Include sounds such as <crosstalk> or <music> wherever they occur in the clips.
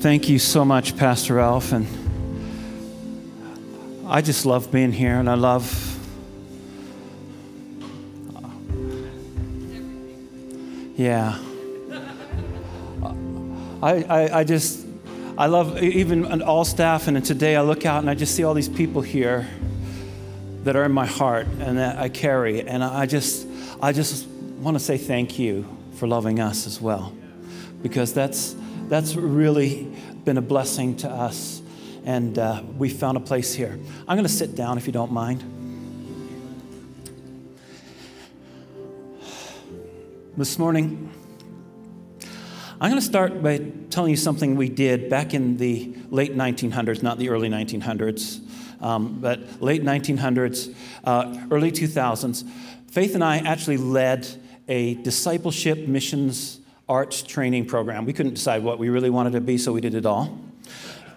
Thank you so much, Pastor Ralph. And I just love being here, and I love. Yeah. I, I, I just, I love even all staff, and today I look out and I just see all these people here that are in my heart and that I carry. And I just, I just want to say thank you for loving us as well, because that's, that's really been a blessing to us. And uh, we found a place here. I'm going to sit down if you don't mind. This morning, I'm going to start by telling you something we did back in the late 1900s, not the early 1900s, um, but late 1900s, uh, early 2000s. Faith and I actually led a discipleship missions arts training program. We couldn't decide what we really wanted to be, so we did it all.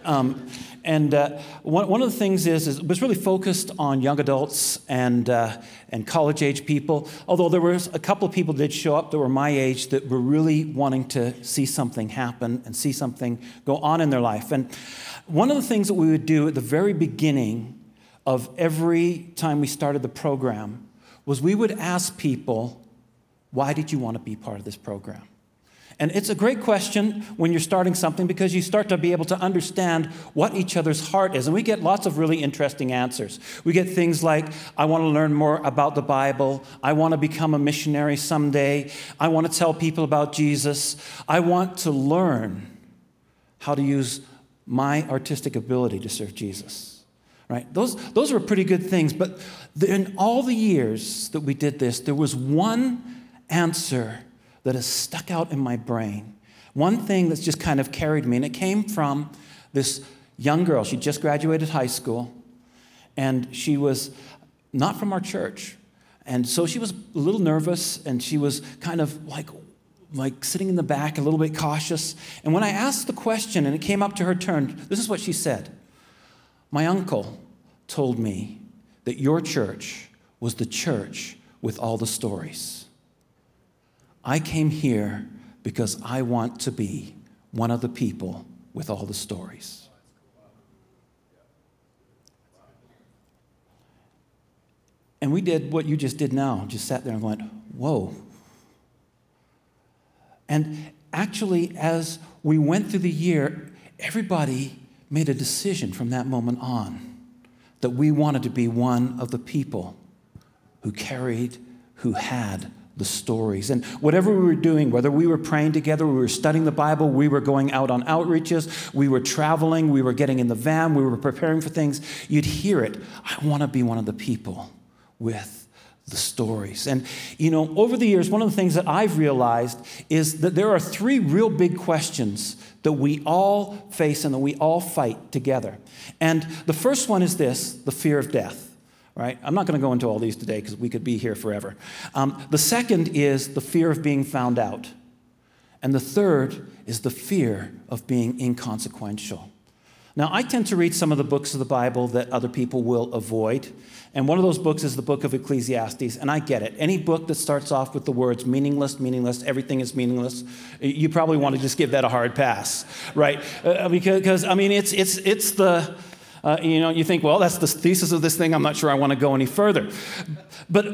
Um, and uh, one, one of the things is, is, it was really focused on young adults and, uh, and college age people, although there was a couple of people did show up that were my age that were really wanting to see something happen and see something go on in their life. And one of the things that we would do at the very beginning of every time we started the program was we would ask people, why did you want to be part of this program? And it's a great question when you're starting something because you start to be able to understand what each other's heart is. And we get lots of really interesting answers. We get things like, I want to learn more about the Bible. I want to become a missionary someday. I want to tell people about Jesus. I want to learn how to use my artistic ability to serve Jesus. Right? Those, those were pretty good things. But in all the years that we did this, there was one answer that has stuck out in my brain. One thing that's just kind of carried me, and it came from this young girl. She just graduated high school, and she was not from our church. And so she was a little nervous, and she was kind of like, like sitting in the back, a little bit cautious. And when I asked the question and it came up to her turn, this is what she said My uncle told me that your church was the church with all the stories. I came here because I want to be one of the people with all the stories. And we did what you just did now, just sat there and went, whoa. And actually, as we went through the year, everybody made a decision from that moment on that we wanted to be one of the people who carried, who had the stories. And whatever we were doing, whether we were praying together, we were studying the Bible, we were going out on outreaches, we were traveling, we were getting in the van, we were preparing for things, you'd hear it. I want to be one of the people with the stories. And, you know, over the years, one of the things that I've realized is that there are three real big questions that we all face and that we all fight together. And the first one is this the fear of death right? I'm not going to go into all these today because we could be here forever. Um, the second is the fear of being found out. And the third is the fear of being inconsequential. Now, I tend to read some of the books of the Bible that other people will avoid. And one of those books is the book of Ecclesiastes. And I get it. Any book that starts off with the words meaningless, meaningless, everything is meaningless, you probably want to just give that a hard pass, right? Uh, because, I mean, it's, it's, it's the uh, you know, you think, well, that's the thesis of this thing. I'm not sure I want to go any further. But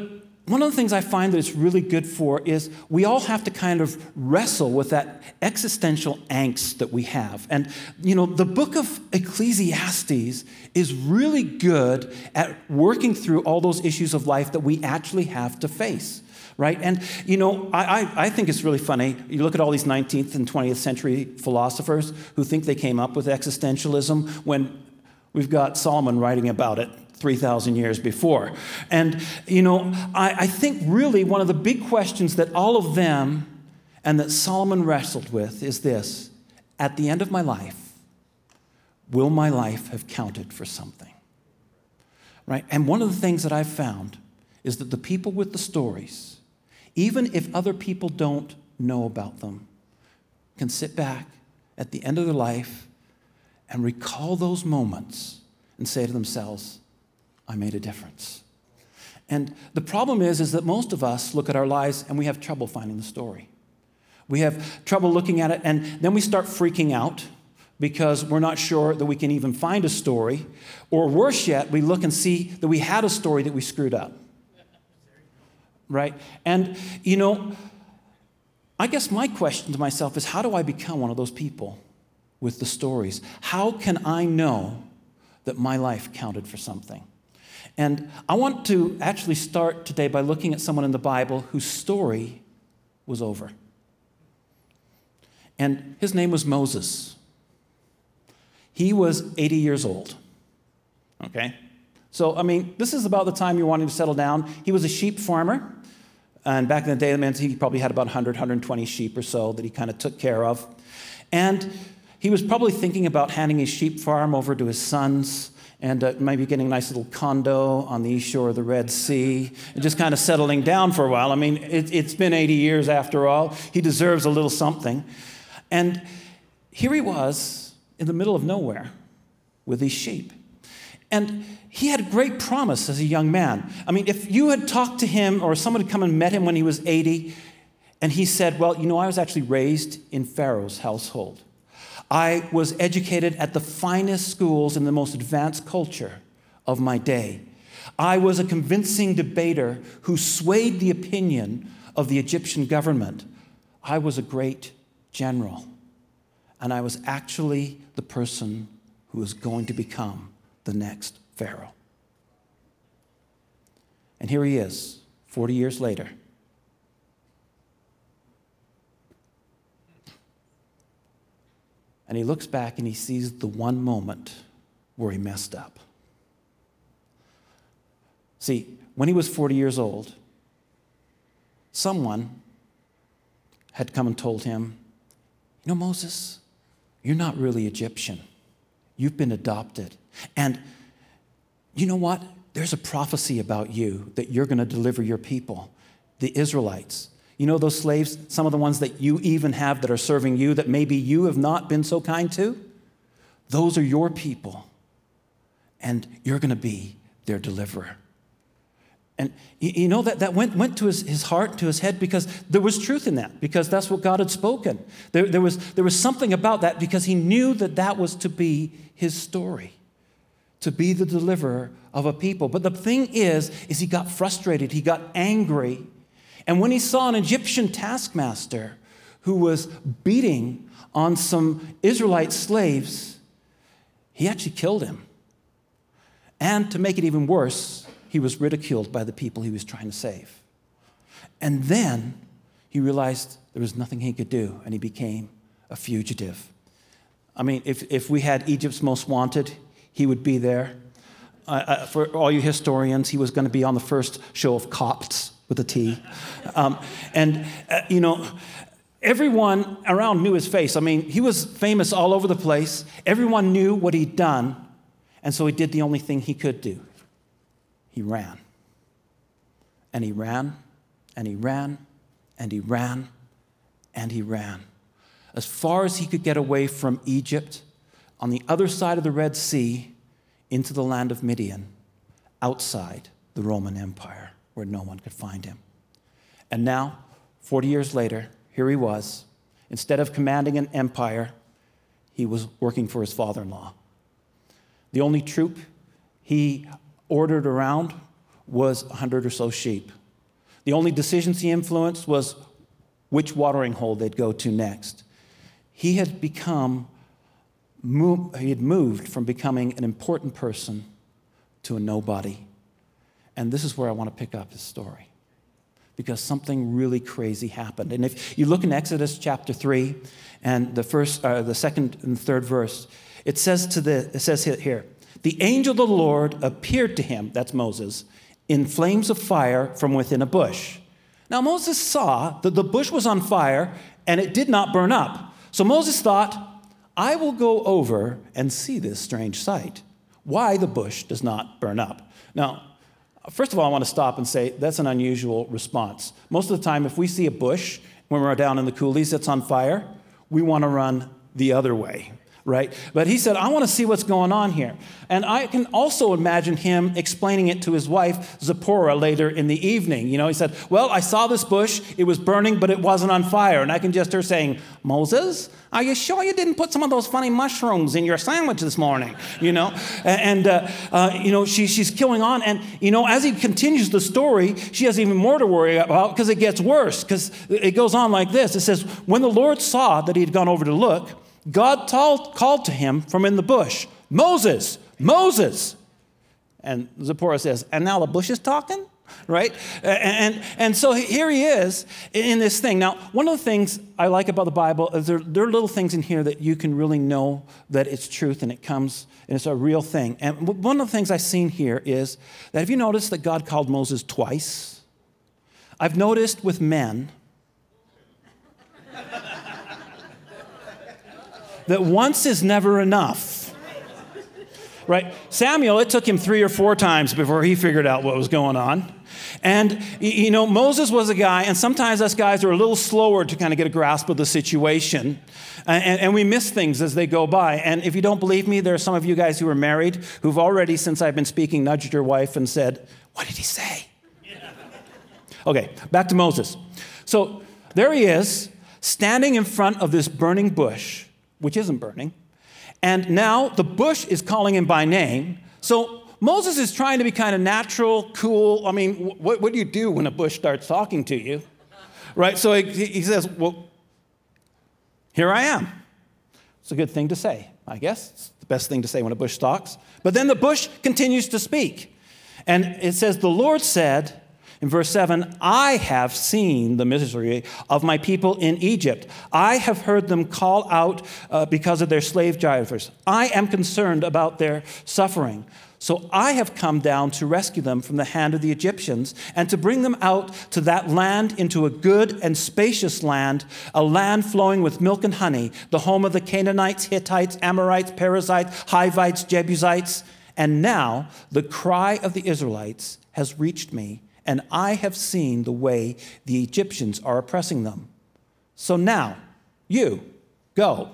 one of the things I find that it's really good for is we all have to kind of wrestle with that existential angst that we have. And, you know, the book of Ecclesiastes is really good at working through all those issues of life that we actually have to face right? And, you know, I, I, I, think it's really funny. You look at all these 19th and 20th century philosophers who think they came up with existentialism when We've got Solomon writing about it 3,000 years before. And, you know, I, I think really one of the big questions that all of them and that Solomon wrestled with is this At the end of my life, will my life have counted for something? Right? And one of the things that I've found is that the people with the stories, even if other people don't know about them, can sit back at the end of their life and recall those moments and say to themselves, I made a difference. And the problem is, is that most of us look at our lives and we have trouble finding the story. We have trouble looking at it, and then we start freaking out because we're not sure that we can even find a story. Or worse yet, we look and see that we had a story that we screwed up. Right? And, you know, I guess my question to myself is how do I become one of those people with the stories? How can I know that my life counted for something? And I want to actually start today by looking at someone in the Bible whose story was over. And his name was Moses. He was 80 years old. Okay? So, I mean, this is about the time you're wanting to settle down. He was a sheep farmer. And back in the day, it meant he probably had about 100, 120 sheep or so that he kind of took care of. And he was probably thinking about handing his sheep farm over to his sons and uh, maybe getting a nice little condo on the east shore of the Red Sea and just kind of settling down for a while. I mean, it, it's been 80 years after all. He deserves a little something. And here he was in the middle of nowhere with these sheep. And he had great promise as a young man. I mean, if you had talked to him or someone had come and met him when he was 80, and he said, Well, you know, I was actually raised in Pharaoh's household. I was educated at the finest schools in the most advanced culture of my day. I was a convincing debater who swayed the opinion of the Egyptian government. I was a great general and I was actually the person who was going to become the next Pharaoh. And here he is, 40 years later. And he looks back and he sees the one moment where he messed up. See, when he was 40 years old, someone had come and told him, You know, Moses, you're not really Egyptian. You've been adopted. And you know what? There's a prophecy about you that you're going to deliver your people, the Israelites. You know those slaves, some of the ones that you even have that are serving you that maybe you have not been so kind to? Those are your people. And you're going to be their deliverer. And you know that, that went, went to his, his heart, to his head, because there was truth in that, because that's what God had spoken. There, there, was, there was something about that because he knew that that was to be his story, to be the deliverer of a people. But the thing is, is he got frustrated, he got angry. And when he saw an Egyptian taskmaster who was beating on some Israelite slaves, he actually killed him. And to make it even worse, he was ridiculed by the people he was trying to save. And then he realized there was nothing he could do, and he became a fugitive. I mean, if, if we had Egypt's Most Wanted, he would be there. Uh, uh, for all you historians, he was going to be on the first show of Cops with a T. Um, and, uh, you know, everyone around knew his face. I mean, he was famous all over the place. Everyone knew what he'd done, and so he did the only thing he could do he ran. And he ran, and he ran, and he ran, and he ran. As far as he could get away from Egypt, on the other side of the Red Sea, into the land of Midian, outside the Roman Empire, where no one could find him. And now, 40 years later, here he was. Instead of commanding an empire, he was working for his father in law. The only troop he ordered around was 100 or so sheep. The only decisions he influenced was which watering hole they'd go to next. He had become, he had moved from becoming an important person to a nobody. And this is where I want to pick up his story because something really crazy happened. And if you look in Exodus chapter 3 and the first, uh, the second and third verse, it says to the, it says here, the angel of the Lord appeared to him, that's Moses, in flames of fire from within a bush. Now, Moses saw that the bush was on fire and it did not burn up. So Moses thought, I will go over and see this strange sight, why the bush does not burn up. Now, first of all, I want to stop and say that's an unusual response. Most of the time, if we see a bush when we're down in the coulees that's on fire, we want to run the other way right? But he said, I want to see what's going on here. And I can also imagine him explaining it to his wife, Zipporah, later in the evening. You know, he said, Well, I saw this bush, it was burning, but it wasn't on fire. And I can just hear saying, Moses, are you sure you didn't put some of those funny mushrooms in your sandwich this morning? You know, and, uh, uh, you know, she, she's killing on. And, you know, as he continues the story, she has even more to worry about because it gets worse. Because it goes on like this it says, When the Lord saw that he had gone over to look, God called to him from in the bush, Moses, Moses. And Zipporah says, And now the bush is talking? <laughs> Right? And, and so here he is in this thing. Now, one of the things I like about the Bible is there, there are little things in here that you can really know that it's truth and it comes and it's a real thing. And one of the things I've seen here is that have you noticed that God called Moses twice? I've noticed with men that once is never enough. Right? Samuel, it took him three or four times before he figured out what was going on. And, you know, Moses was a guy, and sometimes us guys are a little slower to kind of get a grasp of the situation. And, and, we miss things as they go by. And if you don't believe me, there are some of you guys who are married who've already, since I've been speaking, nudged your wife and said, What did he say? <laughs> Okay, back to Moses. So there he is, standing in front of this burning bush which isn't burning. And now the bush is calling him by name. So Moses is trying to be kind of natural, cool. I mean, what, what do you do when a bush starts talking to you? Right? So he, he says, Well, here I am. It's a good thing to say, I guess. It's the best thing to say when a bush talks. But then the bush continues to speak. And it says, The Lord said, in verse 7, I have seen the misery of my people in Egypt. I have heard them call out uh, because of their slave drivers. I am concerned about their suffering. So I have come down to rescue them from the hand of the Egyptians and to bring them out to that land into a good and spacious land, a land flowing with milk and honey, the home of the Canaanites, Hittites, Amorites, Perizzites, Hivites, Jebusites. And now the cry of the Israelites has reached me and I have seen the way the Egyptians are oppressing them. So now, you, go.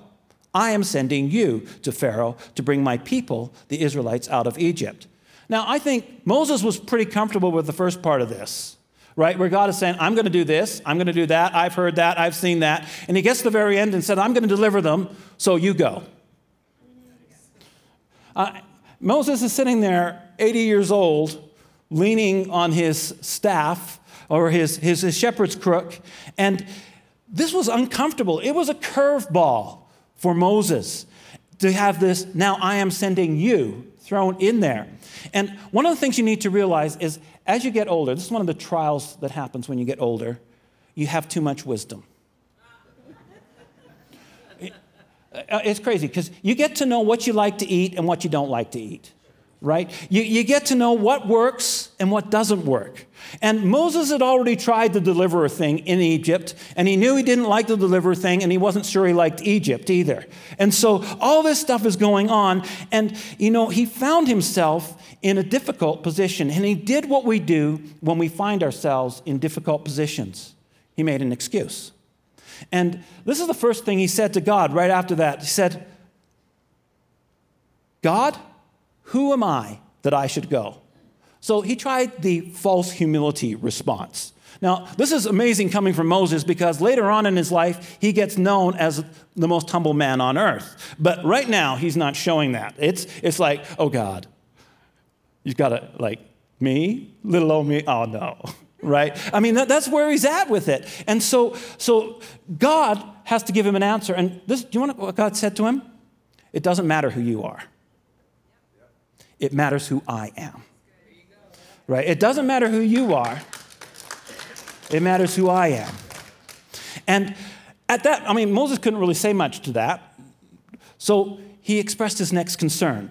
I am sending you to Pharaoh to bring my people, the Israelites, out of Egypt. Now, I think Moses was pretty comfortable with the first part of this, right? Where God is saying, I'm going to do this, I'm going to do that, I've heard that, I've seen that. And he gets to the very end and said, I'm going to deliver them, so you go. Uh, Moses is sitting there, 80 years old, leaning on his staff or his, his, his shepherd's crook. And this was uncomfortable. It was a curveball for Moses to have this, now I am sending you, thrown in there. And one of the things you need to realize is as you get older, this is one of the trials that happens when you get older, you have too much wisdom. <laughs> Uh, it's crazy because you get to know what you like to eat and what you don't like to eat right? You, you get to know what works and what doesn't work. And Moses had already tried to deliver a thing in Egypt, and he knew he didn't like the deliver thing, and he wasn't sure he liked Egypt either. And so all this stuff is going on, and you know, he found himself in a difficult position, and he did what we do when we find ourselves in difficult positions. He made an excuse. And this is the first thing he said to God right after that. He said, God, who am I that I should go? So he tried the false humility response. Now, this is amazing coming from Moses because later on in his life, he gets known as the most humble man on earth. But right now, he's not showing that. It's, it's like, oh God, you've got to, like, me? Little old me? Oh no, <laughs> right? I mean, that, that's where he's at with it. And so, so God has to give him an answer. And this, do you want what God said to him? It doesn't matter who you are. It matters who I am. Right? It doesn't matter who you are, it matters who I am. And at that, I mean, Moses couldn't really say much to that. So he expressed his next concern.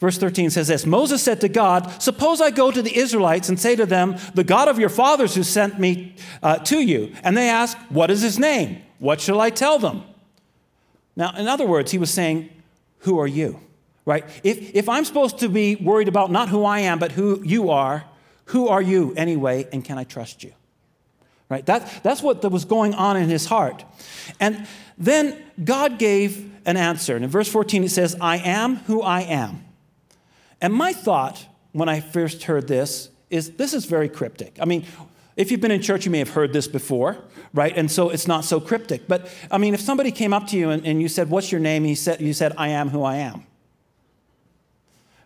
Verse 13 says this Moses said to God, Suppose I go to the Israelites and say to them, The God of your fathers who sent me uh, to you. And they ask, What is his name? What shall I tell them? Now, in other words, he was saying, Who are you? Right? If, if I'm supposed to be worried about not who I am, but who you are, who are you anyway, and can I trust you? Right? That, that's what was going on in his heart. And then God gave an answer. And in verse 14, it says, I am who I am. And my thought when I first heard this is this is very cryptic. I mean, if you've been in church, you may have heard this before, right? And so it's not so cryptic. But I mean, if somebody came up to you and, and you said, What's your name? He said, you said, I am who I am.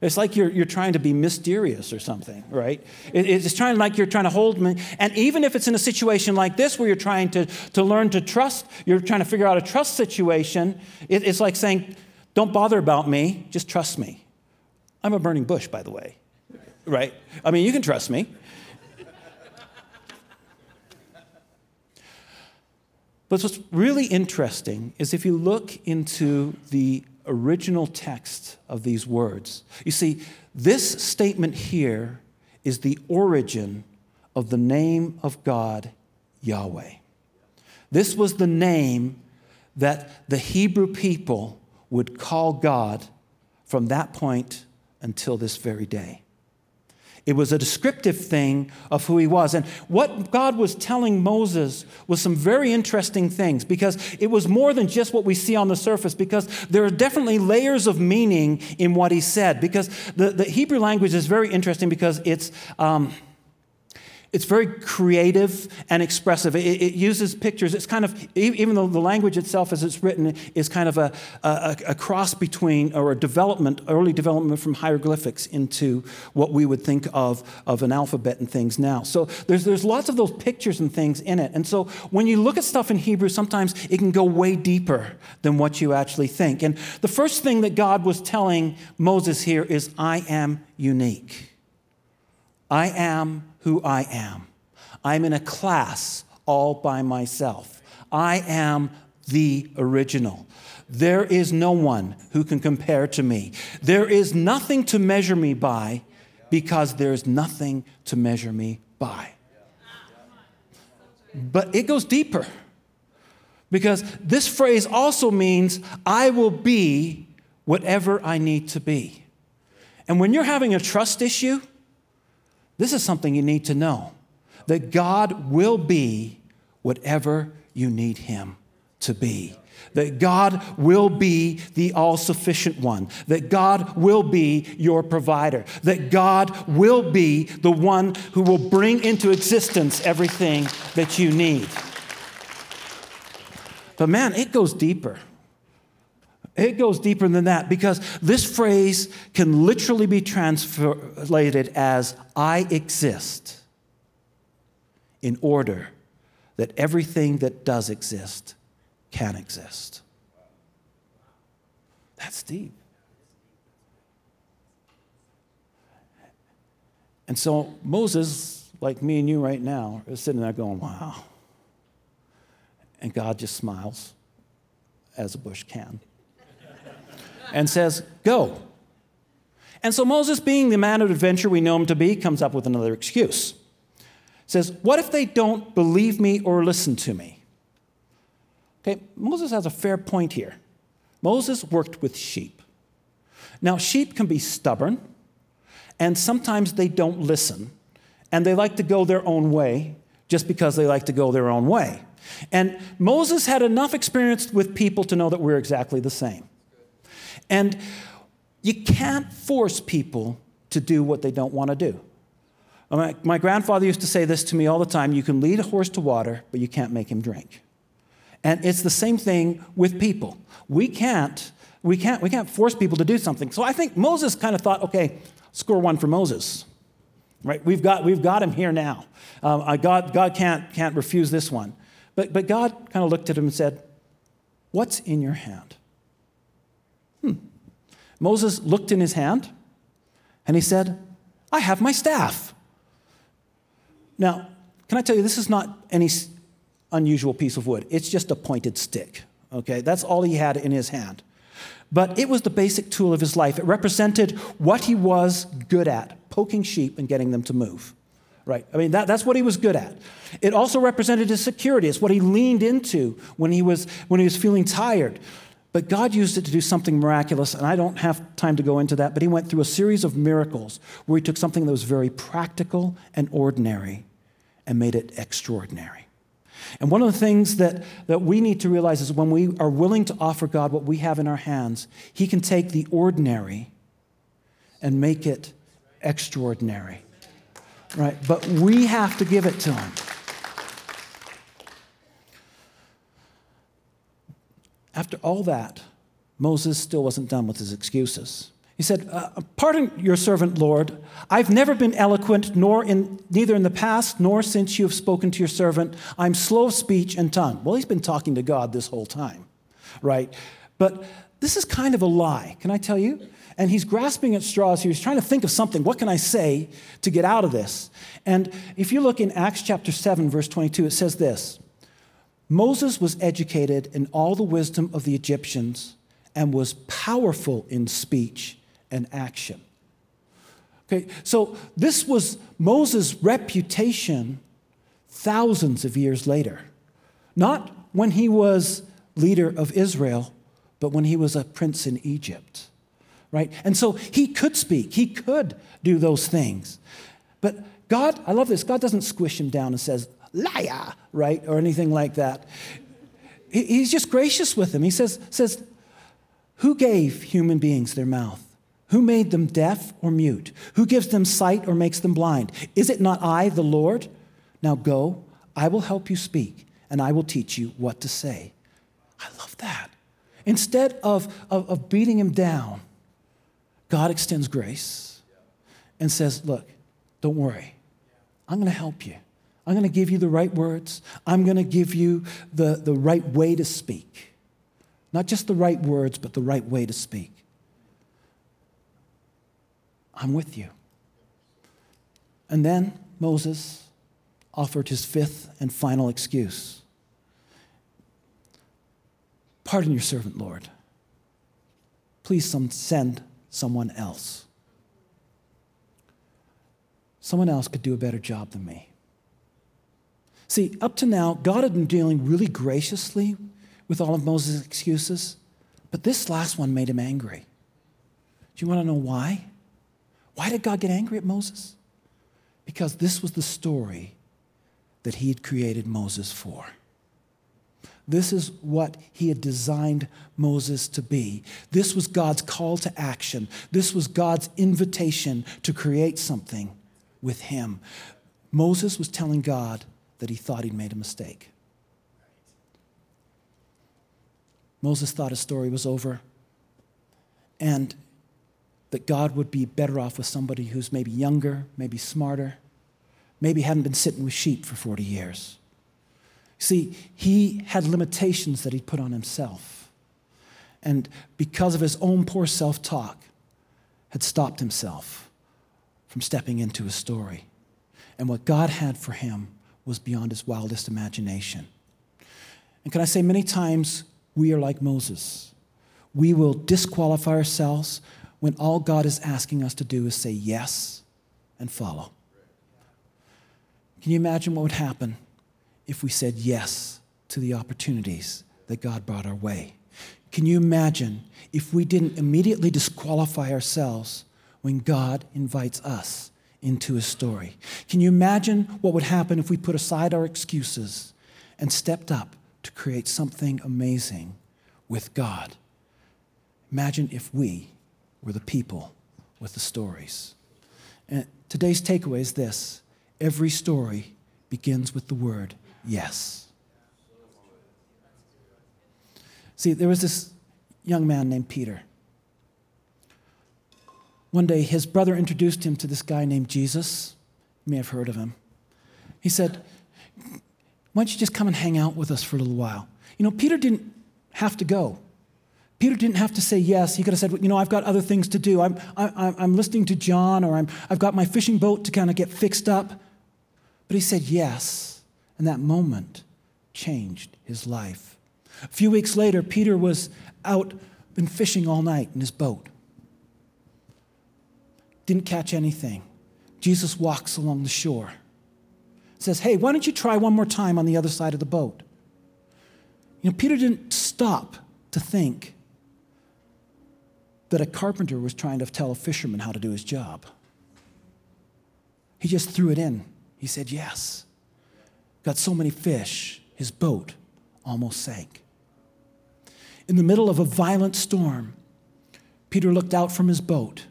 It's like you're, you're trying to be mysterious or something, right? It, it's trying like you're trying to hold me. And even if it's in a situation like this where you're trying to, to learn to trust, you're trying to figure out a trust situation, it, it's like saying, don't bother about me, just trust me. I'm a burning bush, by the way, right? I mean, you can trust me. But what's really interesting is if you look into the original text of these words. You see, this statement here is the origin of the name of God, Yahweh. This was the name that the Hebrew people would call God from that point until this very day. It was a descriptive thing of who he was. And what God was telling Moses was some very interesting things because it was more than just what we see on the surface, because there are definitely layers of meaning in what he said. Because the, the Hebrew language is very interesting because it's. Um, it's very creative and expressive. It, it, uses pictures. It's kind of, even though the language itself as it's written is kind of a, a, a, cross between, or a development, early development from hieroglyphics into what we would think of, of an alphabet and things now. So there's, there's lots of those pictures and things in it. And so when you look at stuff in Hebrew, sometimes it can go way deeper than what you actually think. And the first thing that God was telling Moses here is, I am unique. I am who I am. I'm in a class all by myself. I am the original. There is no one who can compare to me. There is nothing to measure me by because there's nothing to measure me by. But it goes deeper because this phrase also means I will be whatever I need to be. And when you're having a trust issue, this is something you need to know that God will be whatever you need Him to be. That God will be the all sufficient one. That God will be your provider. That God will be the one who will bring into existence everything that you need. But man, it goes deeper. It goes deeper than that because this phrase can literally be translated as I exist in order that everything that does exist can exist. That's deep. And so Moses, like me and you right now, is sitting there going, wow. And God just smiles as a bush can and says, Go. And so Moses, being the man of adventure we know him to be, comes up with another excuse. Says, What if they don't believe me or listen to me? Okay, Moses has a fair point here. Moses worked with sheep. Now, sheep can be stubborn, and sometimes they don't listen, and they like to go their own way just because they like to go their own way. And Moses had enough experience with people to know that we're exactly the same. And you can't force people to do what they don't want to do. My, my, grandfather used to say this to me all the time you can lead a horse to water, but you can't make him drink. And it's the same thing with people. We can't, we can't, we can't force people to do something. So I think Moses kind of thought, okay, score one for Moses. Right? We've got, we've got him here now. Um, God, God can't, can't refuse this one. But, but God kind of looked at him and said, What's in your hand? Hmm. Moses looked in his hand and he said, I have my staff. Now, can I tell you, this is not any unusual piece of wood. It's just a pointed stick. Okay, that's all he had in his hand. But it was the basic tool of his life. It represented what he was good at poking sheep and getting them to move. Right? I mean, that, that's what he was good at. It also represented his security. It's what he leaned into when he was, when he was feeling tired. But God used it to do something miraculous, and I don't have time to go into that, but He went through a series of miracles where He took something that was very practical and ordinary and made it extraordinary. And one of the things that, that we need to realize is when we are willing to offer God what we have in our hands, He can take the ordinary and make it extraordinary. Right? But we have to give it to Him. After all that, Moses still wasn't done with his excuses. He said, uh, Pardon your servant, Lord. I've never been eloquent, nor in, neither in the past nor since you have spoken to your servant. I'm slow of speech and tongue. Well, he's been talking to God this whole time, right? But this is kind of a lie, can I tell you? And he's grasping at straws. He's trying to think of something. What can I say to get out of this? And if you look in Acts chapter 7, verse 22, it says this Moses was educated in all the wisdom of the Egyptians and was powerful in speech and action. Okay, so this was Moses' reputation thousands of years later. Not when he was leader of Israel, but when he was a prince in Egypt. Right? And so he could speak, he could do those things. But God, I love this, God doesn't squish him down and says, liar, right? Or anything like that. He's just gracious with him. He says, says Who gave human beings their mouth? Who made them deaf or mute? Who gives them sight or makes them blind? Is it not I, the Lord? Now go, I will help you speak, and I will teach you what to say. I love that. Instead of, of, of beating him down, God extends grace and says, Look, don't worry. I'm going to help you. I'm going to give you the right words. I'm going to give you the, the right way to speak. Not just the right words, but the right way to speak. I'm with you. And then Moses offered his fifth and final excuse Pardon your servant, Lord. Please some, send someone else. Someone else could do a better job than me. See, up to now, God had been dealing really graciously with all of Moses' excuses, but this last one made him angry. Do you want to know why? Why did God get angry at Moses? Because this was the story that he had created Moses for. This is what he had designed Moses to be. This was God's call to action. This was God's invitation to create something with him. Moses was telling God that he thought he'd made a mistake. Moses thought his story was over. And that God would be better off with somebody who's maybe younger, maybe smarter, maybe hadn't been sitting with sheep for 40 years. See, he had limitations that he'd put on himself. And because of his own poor self talk, had stopped himself from stepping into his story. And what God had for him was beyond his wildest imagination. And can I say, many times we are like Moses. We will disqualify ourselves when all God is asking us to do is say yes and follow. Can you imagine what would happen if we said yes to the opportunities that God brought our way? Can you imagine if we didn't immediately disqualify ourselves when God invites us into his story? Can you imagine what would happen if we put aside our excuses and stepped up to create something amazing with God? Imagine if we were the people with the stories. And today's takeaway is this every story begins with the word yes. See, there was this young man named Peter. One day, his brother introduced him to this guy named Jesus. You may have heard of him. He said, Why don't you just come and hang out with us for a little while? You know, Peter didn't have to go. Peter didn't have to say yes. He could have said, you know, I've got other things to do. I'm, I, I'm listening to John, or I'm, I've got my fishing boat to kind of get fixed up. But he said yes. And that moment changed his life. A few weeks later, Peter was out, been fishing all night in his boat. Didn't catch anything. Jesus walks along the shore. Says, hey, why don't you try one more time on the other side of the boat? You know, Peter didn't stop to think that a carpenter was trying to tell a fisherman how to do his job. He just threw it in. He said, Yes. Got so many fish, his boat almost sank. In the middle of a violent storm, Peter looked out from his boat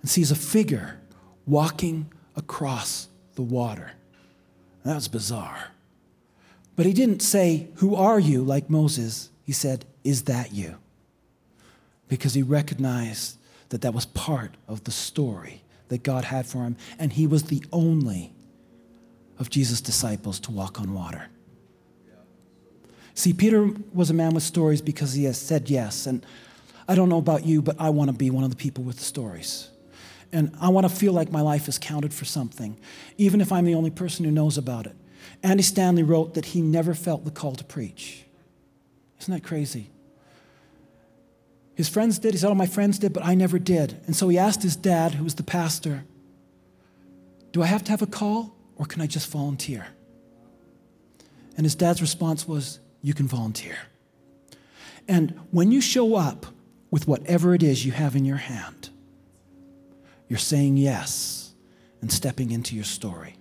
and sees a figure walking across the water. That was bizarre. But he didn't say, Who are you? like Moses. He said, Is that you? Because he recognized that that was part of the story that God had for him, and he was the only of Jesus' disciples to walk on water. See, Peter was a man with stories because he has said yes. And I don't know about you, but I want to be one of the people with the stories. And I want to feel like my life is counted for something, even if I'm the only person who knows about it. Andy Stanley wrote that he never felt the call to preach. Isn't that crazy? His friends did. He said, Oh, my friends did, but I never did. And so he asked his dad, who was the pastor, Do I have to have a call or can I just volunteer? And his dad's response was, You can volunteer. And when you show up with whatever it is you have in your hand, you're saying yes and stepping into your story.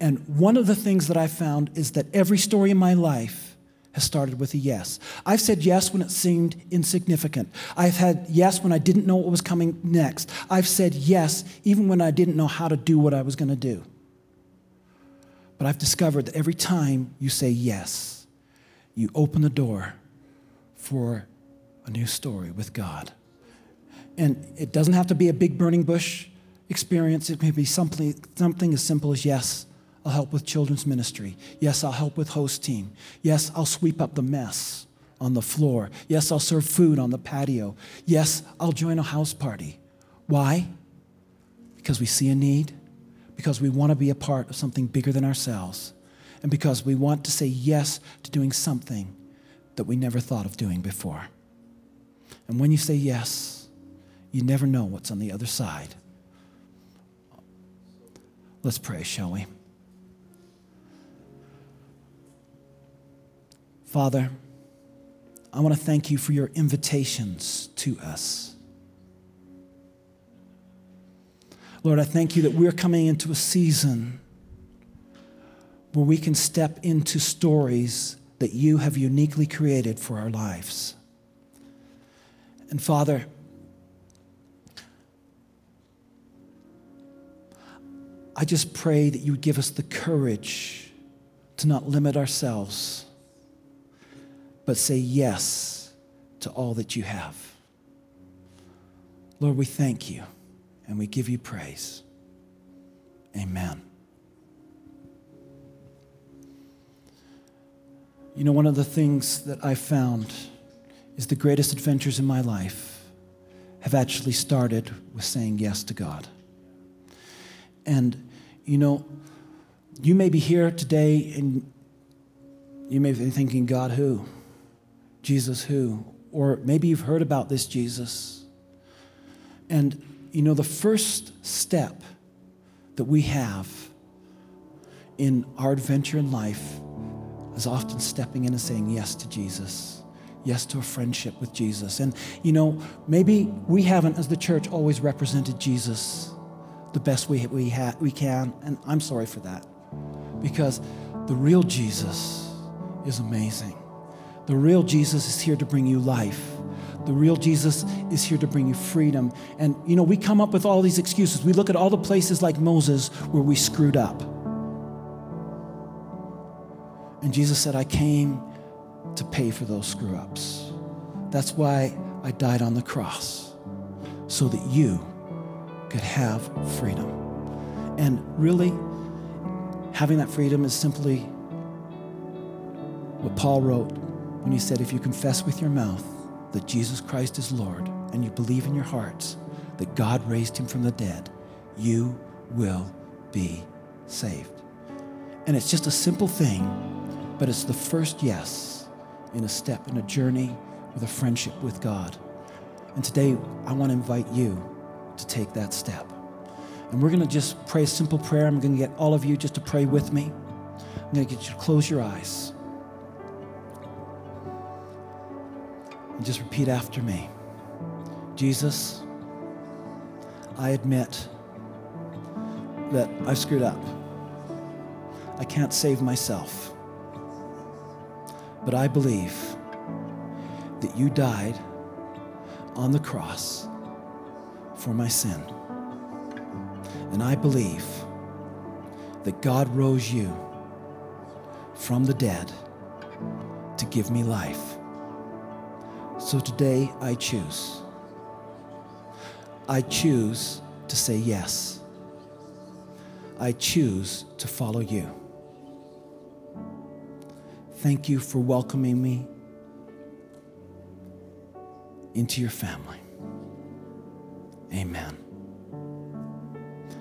And one of the things that I found is that every story in my life has started with a yes. I've said yes when it seemed insignificant. I've had yes when I didn't know what was coming next. I've said yes even when I didn't know how to do what I was going to do. But I've discovered that every time you say yes, you open the door for a new story with God. And it doesn't have to be a big burning bush experience. It may be something, something as simple as yes, I'll help with children's ministry. Yes, I'll help with host team. Yes, I'll sweep up the mess on the floor. Yes, I'll serve food on the patio. Yes, I'll join a house party. Why? Because we see a need, because we want to be a part of something bigger than ourselves, and because we want to say yes to doing something that we never thought of doing before. And when you say yes, you never know what's on the other side. Let's pray, shall we? Father, I want to thank you for your invitations to us. Lord, I thank you that we're coming into a season where we can step into stories that you have uniquely created for our lives. And Father, I just pray that you would give us the courage to not limit ourselves, but say yes to all that you have. Lord, we thank you and we give you praise. Amen. You know, one of the things that I found is the greatest adventures in my life have actually started with saying yes to God. And, you know, you may be here today and you may be thinking, God, who? Jesus, who? Or maybe you've heard about this Jesus. And, you know, the first step that we have in our adventure in life is often stepping in and saying yes to Jesus, yes to a friendship with Jesus. And, you know, maybe we haven't, as the church, always represented Jesus the best we, we, ha- we can. And I'm sorry for that because the real Jesus is amazing. The real Jesus is here to bring you life. The real Jesus is here to bring you freedom. And, you know, we come up with all these excuses. We look at all the places like Moses where we screwed up. And Jesus said, I came to pay for those screw ups. That's why I died on the cross, so that you could have freedom. And really, having that freedom is simply what Paul wrote when he said, If you confess with your mouth that Jesus Christ is Lord and you believe in your hearts that God raised him from the dead, you will be saved. And it's just a simple thing, but it's the first yes in a step in a journey with a friendship with God. And today, I want to invite you to take that step. And we're going to just pray a simple prayer. I'm going to get all of you just to pray with me. I'm going to get you to close your eyes. And just repeat after me Jesus, I admit that I've screwed up. I can't save myself. But I believe that you died on the cross for my sin. And I believe that God rose you from the dead to give me life. So today I choose. I choose to say yes. I choose to follow you. Thank you for welcoming me into your family. Amen.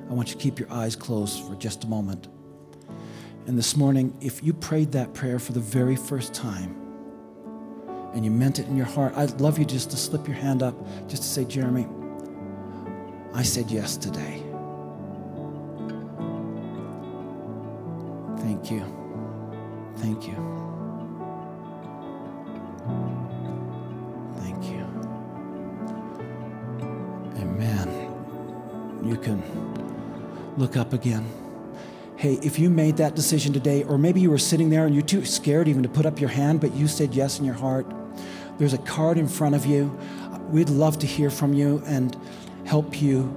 I want you to keep your eyes closed for just a moment. And this morning, if you prayed that prayer for the very first time and you meant it in your heart, I'd love you just to slip your hand up just to say, Jeremy, I said yes today. Thank you. Thank you. Look up again. Hey, if you made that decision today, or maybe you were sitting there and you're too scared even to put up your hand, but you said yes in your heart, there's a card in front of you. We'd love to hear from you and help you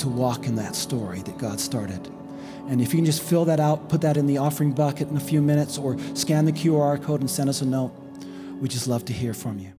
to walk in that story that God started. And if you can just fill that out, put that in the offering bucket in a few minutes, or scan the QR code and send us a note, we just love to hear from you.